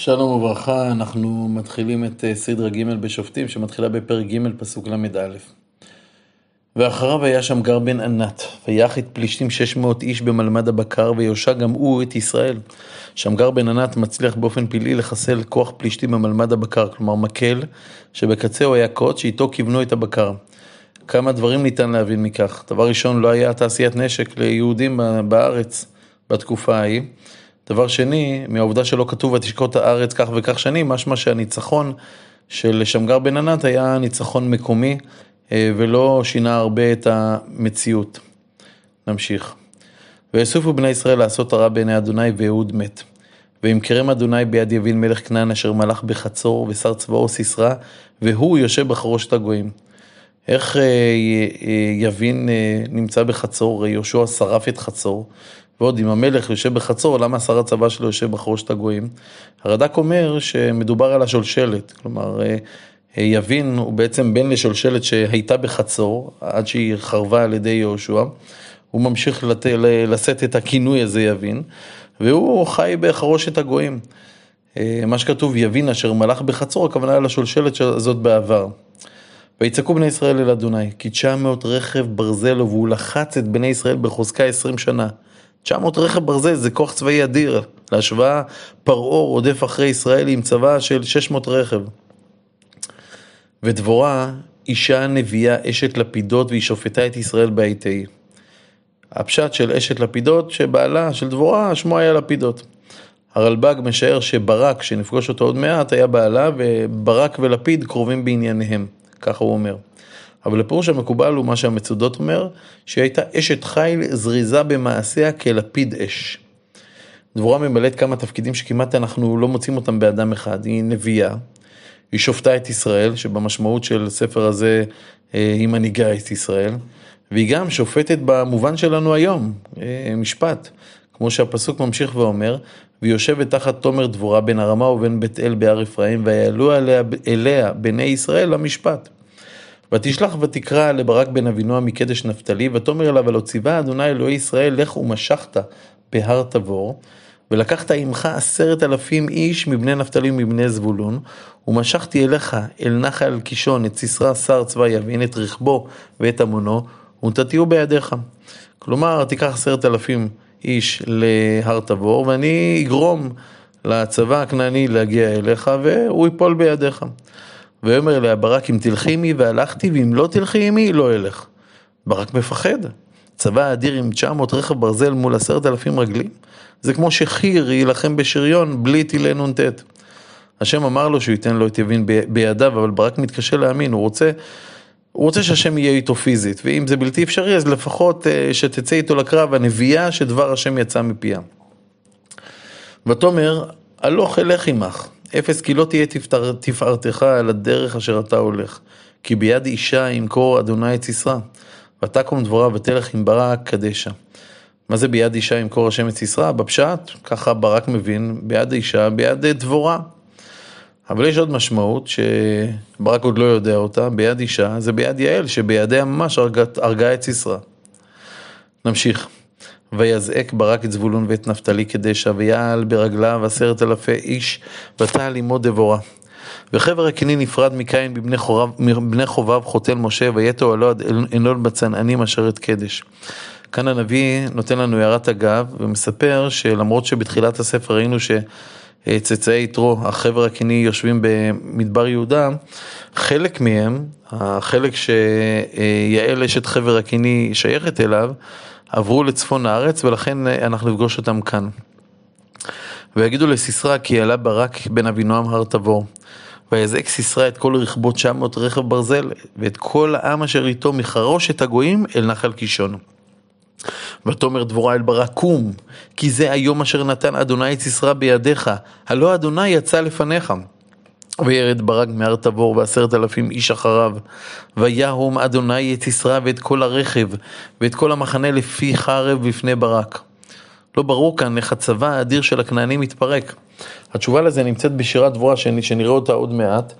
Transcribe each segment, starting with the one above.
שלום וברכה, אנחנו מתחילים את אה, סדרה ג' בשופטים שמתחילה בפרק ג' פסוק ל"א. ואחריו היה שם גר בן ענת, ויח את פלישתים שש מאות איש במלמד הבקר, ויושע גם הוא את ישראל. שמגר בן ענת מצליח באופן פלאי לחסל כוח פלישתים במלמד הבקר, כלומר מקל, שבקצהו היה קוד שאיתו כיוונו את הבקר. כמה דברים ניתן להבין מכך. דבר ראשון, לא היה תעשיית נשק ליהודים בארץ בתקופה ההיא. דבר שני, מהעובדה שלא כתוב ותשקוט הארץ כך וכך שנים, משמע שהניצחון של שמגר בן ענת היה ניצחון מקומי אה, ולא שינה הרבה את המציאות. נמשיך. ויאספו בני ישראל לעשות הרע בעיני אדוני ואהוד מת. וימכרם אדוני ביד יבין מלך כנען אשר מלך בחצור ושר צבאו סיסרא והוא יושב בחרושת הגויים. איך אה, אה, יבין נמצא בחצור, יהושע שרף את חצור ועוד אם המלך יושב בחצור, למה שר הצבא שלו יושב בחרושת הגויים? הרד"ק אומר שמדובר על השולשלת, כלומר אה, אה, יבין הוא בעצם בן לשולשלת שהייתה בחצור עד שהיא חרבה על ידי יהושע, הוא ממשיך לת... לשאת את הכינוי הזה יבין, והוא חי בחרושת הגויים. אה, מה שכתוב יבין אשר מלך בחצור, הכוונה לשולשלת הזאת בעבר. ויצעקו בני ישראל אל אדוני, כי תשע מאות רכב ברזל והוא לחץ את בני ישראל בחוזקה עשרים שנה. 900 רכב ברזל זה כוח צבאי אדיר. להשוואה, פרעה רודף אחרי ישראל עם צבא של 600 רכב. ודבורה, אישה נביאה אשת לפידות והיא שופטה את ישראל בעת ההיא. הפשט של אשת לפידות שבעלה של דבורה שמו היה לפידות. הרלב"ג משער שברק, שנפגוש אותו עוד מעט, היה בעלה וברק ולפיד קרובים בענייניהם, ככה הוא אומר. אבל הפירוש המקובל הוא מה שהמצודות אומר, שהיא הייתה אשת חיל זריזה במעשיה כלפיד אש. דבורה ממלאת כמה תפקידים שכמעט אנחנו לא מוצאים אותם באדם אחד. היא נביאה, היא שופטה את ישראל, שבמשמעות של ספר הזה אה, היא מנהיגה את ישראל, והיא גם שופטת במובן שלנו היום, אה, משפט. כמו שהפסוק ממשיך ואומר, והיא יושבת תחת תומר דבורה בין הרמה ובין בית אל בהר אפרים, ויעלו אליה, אליה בני ישראל למשפט. ותשלח ותקרא לברק בן אבינועם מקדש נפתלי, ותאמר אליו, הלא ציווה אדוני אלוהי ישראל, לך ומשכת בהר תבור, ולקחת עמך עשרת אלפים איש מבני נפתלי ומבני זבולון, ומשכתי אליך אל נחל קישון את סיסרא שר צבא יבין, את רכבו ואת המונו, ונתתיהו בידיך. כלומר, תיקח עשרת אלפים איש להר תבור, ואני אגרום לצבא הכנעני להגיע אליך, והוא ייפול בידיך. ויאמר אליה ברק אם תלכי עמי והלכתי ואם לא תלכי עמי לא אלך. ברק מפחד. צבא אדיר עם 900 רכב ברזל מול עשרת אלפים רגלים. זה כמו שחי"ר יילחם בשריון בלי טילי נ"ט. השם אמר לו שהוא ייתן לו את יבין בידיו, אבל ברק מתקשה להאמין, הוא רוצה, הוא רוצה שהשם יהיה איתו פיזית, ואם זה בלתי אפשרי אז לפחות אה, שתצא איתו לקרב הנביאה שדבר השם יצא מפיה. ותאמר, הלוך אלך עמך. אפס כי לא תהיה תפארתך על הדרך אשר אתה הולך. כי ביד אישה ימכור אדוני את סיסרא. ותקום דבורה ותלך עם ברק קדשה. מה זה ביד אישה ימכור השם את סיסרא? בפשט, ככה ברק מבין, ביד אישה, ביד דבורה. אבל יש עוד משמעות שברק עוד לא יודע אותה, ביד אישה, זה ביד יעל, שבידיה ממש הרגה את סיסרא. נמשיך. ויזעק ברק את זבולון ואת נפתלי קדשה, ויעל ברגליו עשרת אלפי איש, ותעל עמו דבורה. וחבר הקיני נפרד מקין מבני חובב חותל משה, ויתו אוהלו עד ענון בצנענים אשר את קדש. כאן הנביא נותן לנו הערת אגב, ומספר שלמרות שבתחילת הספר ראינו שצאצאי יתרו, החבר הקיני יושבים במדבר יהודה, חלק מהם, החלק שיעל אשת חבר הקיני שייכת אליו, עברו לצפון הארץ ולכן אה, אנחנו נפגוש אותם כאן. ויגידו לסיסרא כי עלה ברק בן אבינועם הר תבור. ויזעק סיסרא את כל רכבו תשע מאות רכב ברזל, ואת כל העם אשר איתו מחרושת הגויים אל נחל קישון. ותאמר דבורה אל ברק קום, כי זה היום אשר נתן אדוני את סיסרא בידיך, הלא אדוני יצא לפניך. וירד ברק מהר תבור ועשרת אלפים איש אחריו. ויהום אדוני את סיסרא ואת כל הרכב ואת כל המחנה לפי חרב בפני ברק. לא ברור כאן איך הצבא האדיר של הכנענים מתפרק. התשובה לזה נמצאת בשירת דבורה שנראה אותה עוד מעט.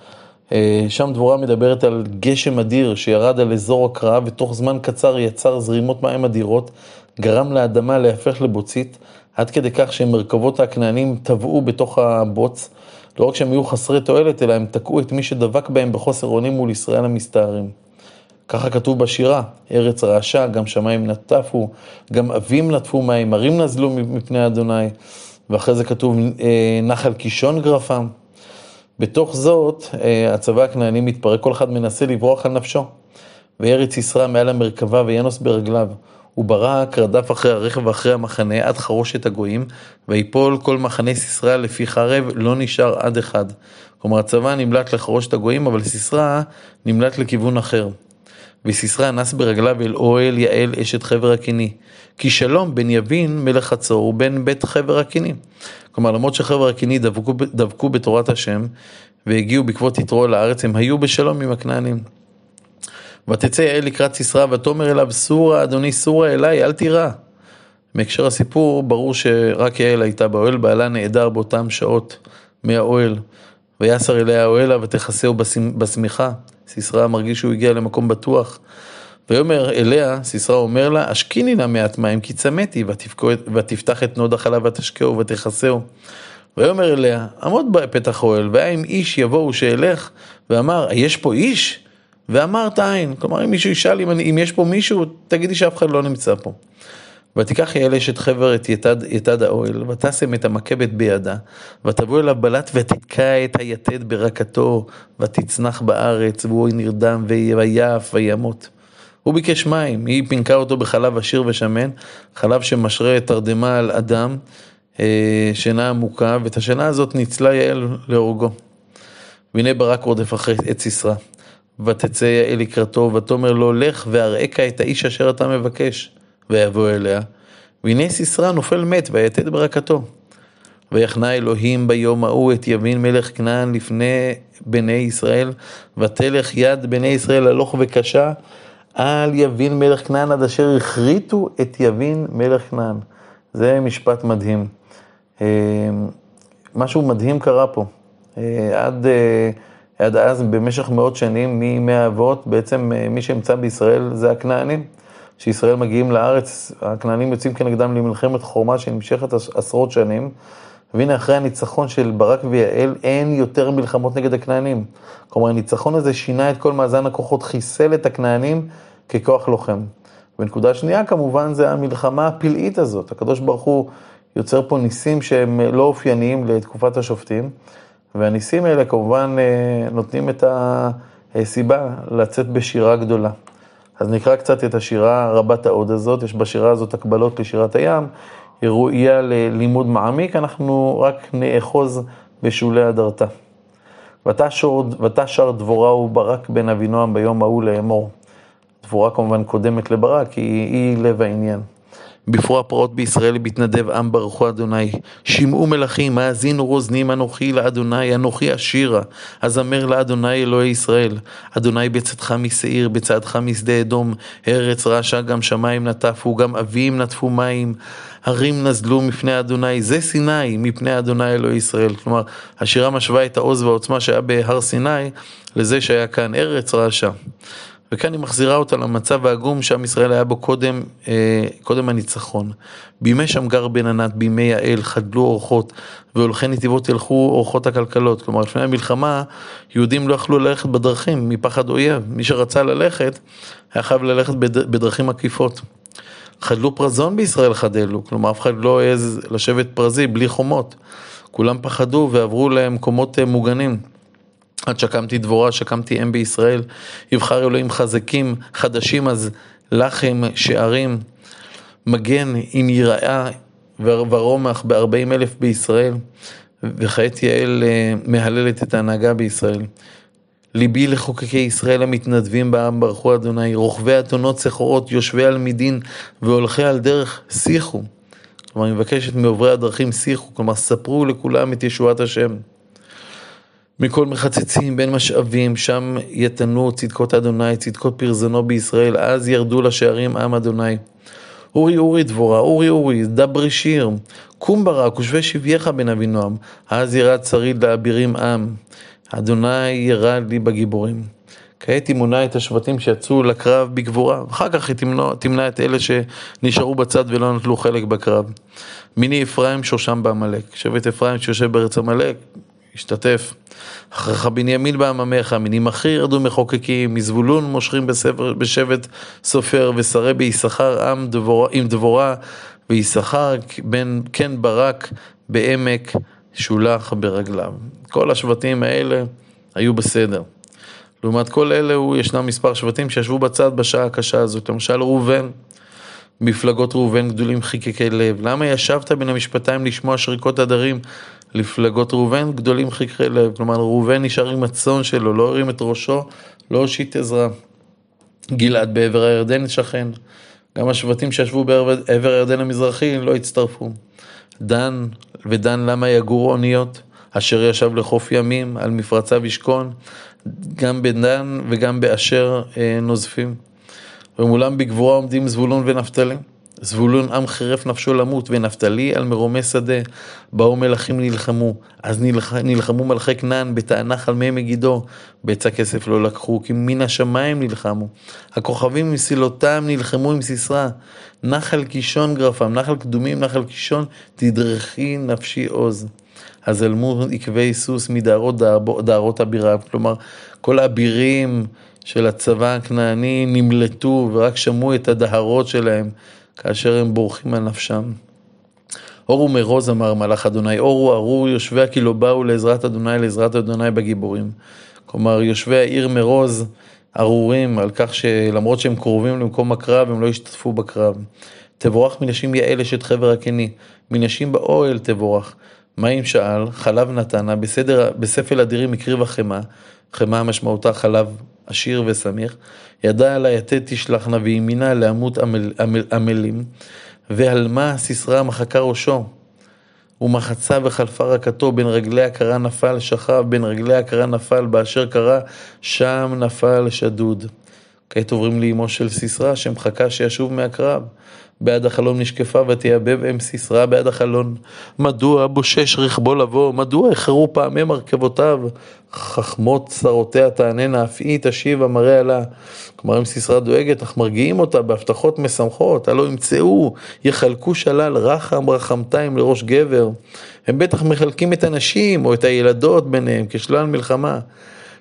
אה, שם דבורה מדברת על גשם אדיר שירד על אזור הקרב ותוך זמן קצר יצר זרימות מים אדירות, גרם לאדמה להפך לבוצית, עד כדי כך שמרכבות הכנענים טבעו בתוך הבוץ, לא רק שהם היו חסרי תועלת, אלא הם תקעו את מי שדבק בהם בחוסר אונים מול ישראל המסתערים. ככה כתוב בשירה, ארץ רעשה, גם שמיים נטפו, גם אבים נטפו מים, ערים נזלו מפני אדוני, ואחרי זה כתוב אה, נחל קישון גרפם. בתוך זאת, אה, הצבא הכנעני מתפרק, כל אחד מנסה לברוח על נפשו. וארץ ישרה מעל המרכבה וינוס ברגליו. וברק רדף אחרי הרכב ואחרי המחנה עד חרושת הגויים, ויפול כל מחנה סיסרא לפי חרב, לא נשאר עד אחד. כלומר, הצבא נמלט לחרושת הגויים, אבל סיסרא נמלט לכיוון אחר. וסיסרא נס ברגליו אל אוהל יעל אשת חבר הקיני. כי שלום בן יבין מלך חצור ובן בית חבר הקיני. כלומר, למרות שחבר הקיני דבקו, דבקו בתורת השם, והגיעו בעקבות יתרו לארץ, הם היו בשלום עם הכנענים. ותצא יעל לקראת סיסרא ותאמר אליו סורה אדוני סורה אליי אל תירא. מהקשר הסיפור ברור שרק יעל הייתה באוהל, בעלה נעדר באותם שעות מהאוהל. ויסר אליה אוהלה ותכסהו בשמיכה. סיסרא מרגיש שהוא הגיע למקום בטוח. ויאמר אליה, סיסרא אומר לה, השקיני לה מעט מים כי צמאתי, ותפתח את נוד החלב ותשקהו ותכסהו. ויאמר אליה, עמוד בפתח אוהל, והיה אם איש יבואו שאלך, ואמר, יש פה איש? ואמרת אין. כלומר, אם מישהו ישאל אם, אם יש פה מישהו, תגידי שאף אחד לא נמצא פה. ותיקח יעל אשת חבר את יתד, יתד האוהל, ותשם את המכבת בידה, ותבוא אליו בלט ותתקע את היתד ברקתו, ותצנח בארץ, והוא נרדם ויעף וימות. הוא ביקש מים, היא פינקה אותו בחלב עשיר ושמן, חלב שמשרה תרדמה על אדם, אה, שינה עמוקה, ואת השינה הזאת ניצלה יעל להורגו. והנה ברק רודף אחרי את סיסרא. ותצא יעל לקראתו, ותאמר לו, לך ואראך את האיש אשר אתה מבקש. ויבוא אליה, והנה סיסרא נופל מת, ויתד ברקתו. ויחנה אלוהים ביום ההוא את יבין מלך כנען לפני בני ישראל, ותלך יד בני ישראל הלוך וקשה על יבין מלך כנען עד אשר הכריתו את יבין מלך כנען. זה משפט מדהים. אה, משהו מדהים קרה פה. אה, עד... אה, עד אז, במשך מאות שנים, מימי האבות, בעצם אה, מי שנמצא בישראל זה הכנענים. כשישראל מגיעים לארץ, הכנענים יוצאים כנגדם למלחמת חורמה שנמשכת עשרות שנים, והנה אחרי הניצחון של ברק ויעל, אין יותר מלחמות נגד הכנענים. כלומר, הניצחון הזה שינה את כל מאזן הכוחות, חיסל את הכנענים ככוח לוחם. ונקודה שנייה כמובן זה המלחמה הפלאית הזאת. הקדוש ברוך הוא יוצר פה ניסים שהם לא אופייניים לתקופת השופטים. והניסים האלה כמובן אה, נותנים את הסיבה לצאת בשירה גדולה. אז נקרא קצת את השירה רבת ההוד הזאת, יש בשירה הזאת הקבלות לשירת הים, היא ראויה ללימוד מעמיק, אנחנו רק נאחוז בשולי הדרתה. ותשר דבורה וברק בן אבינועם ביום ההוא לאמור. דבורה כמובן קודמת לברק, היא, היא לב העניין. בפרוע פרעות בישראל בהתנדב עם ברכו אדוני. שמעו מלכים, האזינו רוזנים אנוכי לאדוני, אנוכי אשירה. אזמר לאדוני אלוהי ישראל. אדוני בצאתך משעיר, בצעדך משדה אדום. ארץ רעשה גם שמיים נטפו, גם אבים נטפו מים. הרים נזלו מפני אדוני, זה סיני מפני אדוני אלוהי ישראל. כלומר, השירה משווה את העוז והעוצמה שהיה בהר סיני לזה שהיה כאן ארץ רעשה. וכאן היא מחזירה אותה למצב העגום שעם ישראל היה בו קודם, אה, קודם הניצחון. בימי שמגר בן ענת, בימי יעל, חדלו אורחות, והולכי נתיבות ילכו אורחות הכלכלות. כלומר, לפני המלחמה, יהודים לא יכלו ללכת בדרכים מפחד אויב. מי שרצה ללכת, היה חייב ללכת בדרכים עקיפות. חדלו פרזון בישראל חדלו, כלומר אף אחד לא העז לשבת פרזי בלי חומות. כולם פחדו ועברו למקומות אה, מוגנים. עד שקמתי דבורה, שקמתי אם בישראל, יבחר אלוהים חזקים, חדשים אז לחם, שערים, מגן עם יראה ורומח בארבעים אלף בישראל, וכעת יעל אה, מהללת את ההנהגה בישראל. ליבי לחוקקי ישראל המתנדבים בעם ברכו אדוני, רוכבי אתונות סחורות, יושבי על מדין והולכי על דרך, שיחו. כלומר, אני מבקשת מעוברי הדרכים שיחו, כלומר, ספרו לכולם את ישועת השם. מכל מחצצים בין משאבים, שם יתנו צדקות אדוני, צדקות פרזנו בישראל, אז ירדו לשערים עם אדוני. אורי אורי דבורה, אורי אורי, דברי שיר, קום ברק ושווה שבייך בן אבינועם, אז ירד שריד לאבירים עם, אדוני ירד לי בגיבורים. כעת היא מונה את השבטים שיצאו לקרב בגבורה, אחר כך היא תמנע, תמנע את אלה שנשארו בצד ולא נטלו חלק בקרב. מיני אפרים שושם בעמלק, שבט אפרים שיושב בארץ עמלק, השתתף. אחריך בנימין בעממיך, מיני מחיר ירדו מחוקקים, מזבולון מושכים בספר, בשבט סופר, ושרי ביששכר עם דבורה, עם דבורה, ויששכר בן כן ברק בעמק שולח ברגליו. כל השבטים האלה היו בסדר. לעומת כל אלו, ישנם מספר שבטים שישבו בצד בשעה הקשה הזאת. למשל ראובן, מפלגות ראובן גדולים חיקקי לב. למה ישבת בין המשפטיים לשמוע שריקות הדרים? לפלגות ראובן גדולים חיקקי לב. כלומר, ראובן נשאר עם הצאן שלו, לא הרים את ראשו, לא הושיט עזרה. גלעד בעבר הירדן שכן. גם השבטים שישבו בעבר הירדן המזרחי לא הצטרפו. דן, ודן למה יגורו אוניות? אשר ישב לחוף ימים, על מפרציו ישכון, גם בדן וגם באשר אה, נוזפים. ומולם בגבורה עומדים זבולון ונפתלי. זבולון עם חירף נפשו למות, ונפתלי על מרומי שדה. באו מלכים נלחמו, אז נלח, נלחמו מלכי כנען בתענך על מי מגידו, בצע כסף לא לקחו, כי מן השמיים נלחמו. הכוכבים מסילותם נלחמו עם סיסרא. נחל קישון גרפם, נחל קדומים, נחל קישון, תדרכי נפשי עוז. אז אלמו עקבי סוס מדהרות דהרות אביריו, כלומר כל האבירים של הצבא הכנעני נמלטו ורק שמעו את הדהרות שלהם כאשר הם בורחים על נפשם. אורו מרוז אמר מלאך אדוני, אורו ארו יושביה כי לא באו לעזרת אדוני לעזרת אדוני בגיבורים. כלומר יושבי העיר מרוז ארורים על כך שלמרות שהם קרובים למקום הקרב הם לא השתתפו בקרב. תבורך מנשים יעל אשת חבר הקני, מנשים באוהל תבורך. מים שאל, חלב נתנה, בסדר, בספל אדירים הקריבה חמאה, חמאה משמעותה חלב עשיר וסמיך, ידה על היתד תשלחנה וימינה לעמות עמל, עמל, עמלים, והלמה סיסרא מחקה ראשו, ומחצה וחלפה רקתו, בין רגלי הקרה נפל שכב, בין רגלי הקרה נפל, באשר קרה, שם נפל שדוד. כעת עוברים לאמו של סיסרא, שמחכה שישוב מהקרב. בעד החלון נשקפה ותייבב אם סיסרא בעד החלון. מדוע בושש רכבו לבוא? מדוע איחרו פעמי מרכבותיו? חכמות צרותיה תעננה, אף היא תשיב המראה עלה. כלומר, אם סיסרא דואגת, אך מרגיעים אותה בהבטחות משמחות, הלא ימצאו, יחלקו שלל רחם רחמתיים לראש גבר. הם בטח מחלקים את הנשים או את הילדות ביניהם כשלל מלחמה.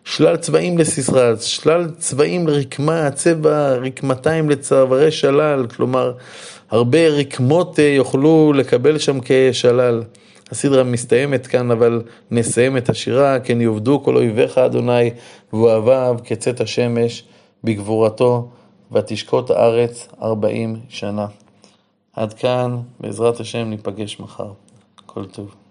שלל צבעים לסיסרא, שלל צבעים לרקמה, צבע רקמתיים לצווארי שלל, כלומר, הרבה רקמות אה, יוכלו לקבל שם כשלל. הסדרה מסתיימת כאן, אבל נסיים את השירה, כן יאבדו כל אויביך אדוני, ואוהביו כצאת השמש בגבורתו, ותשקוט הארץ ארבעים שנה. עד כאן, בעזרת השם ניפגש מחר. כל טוב.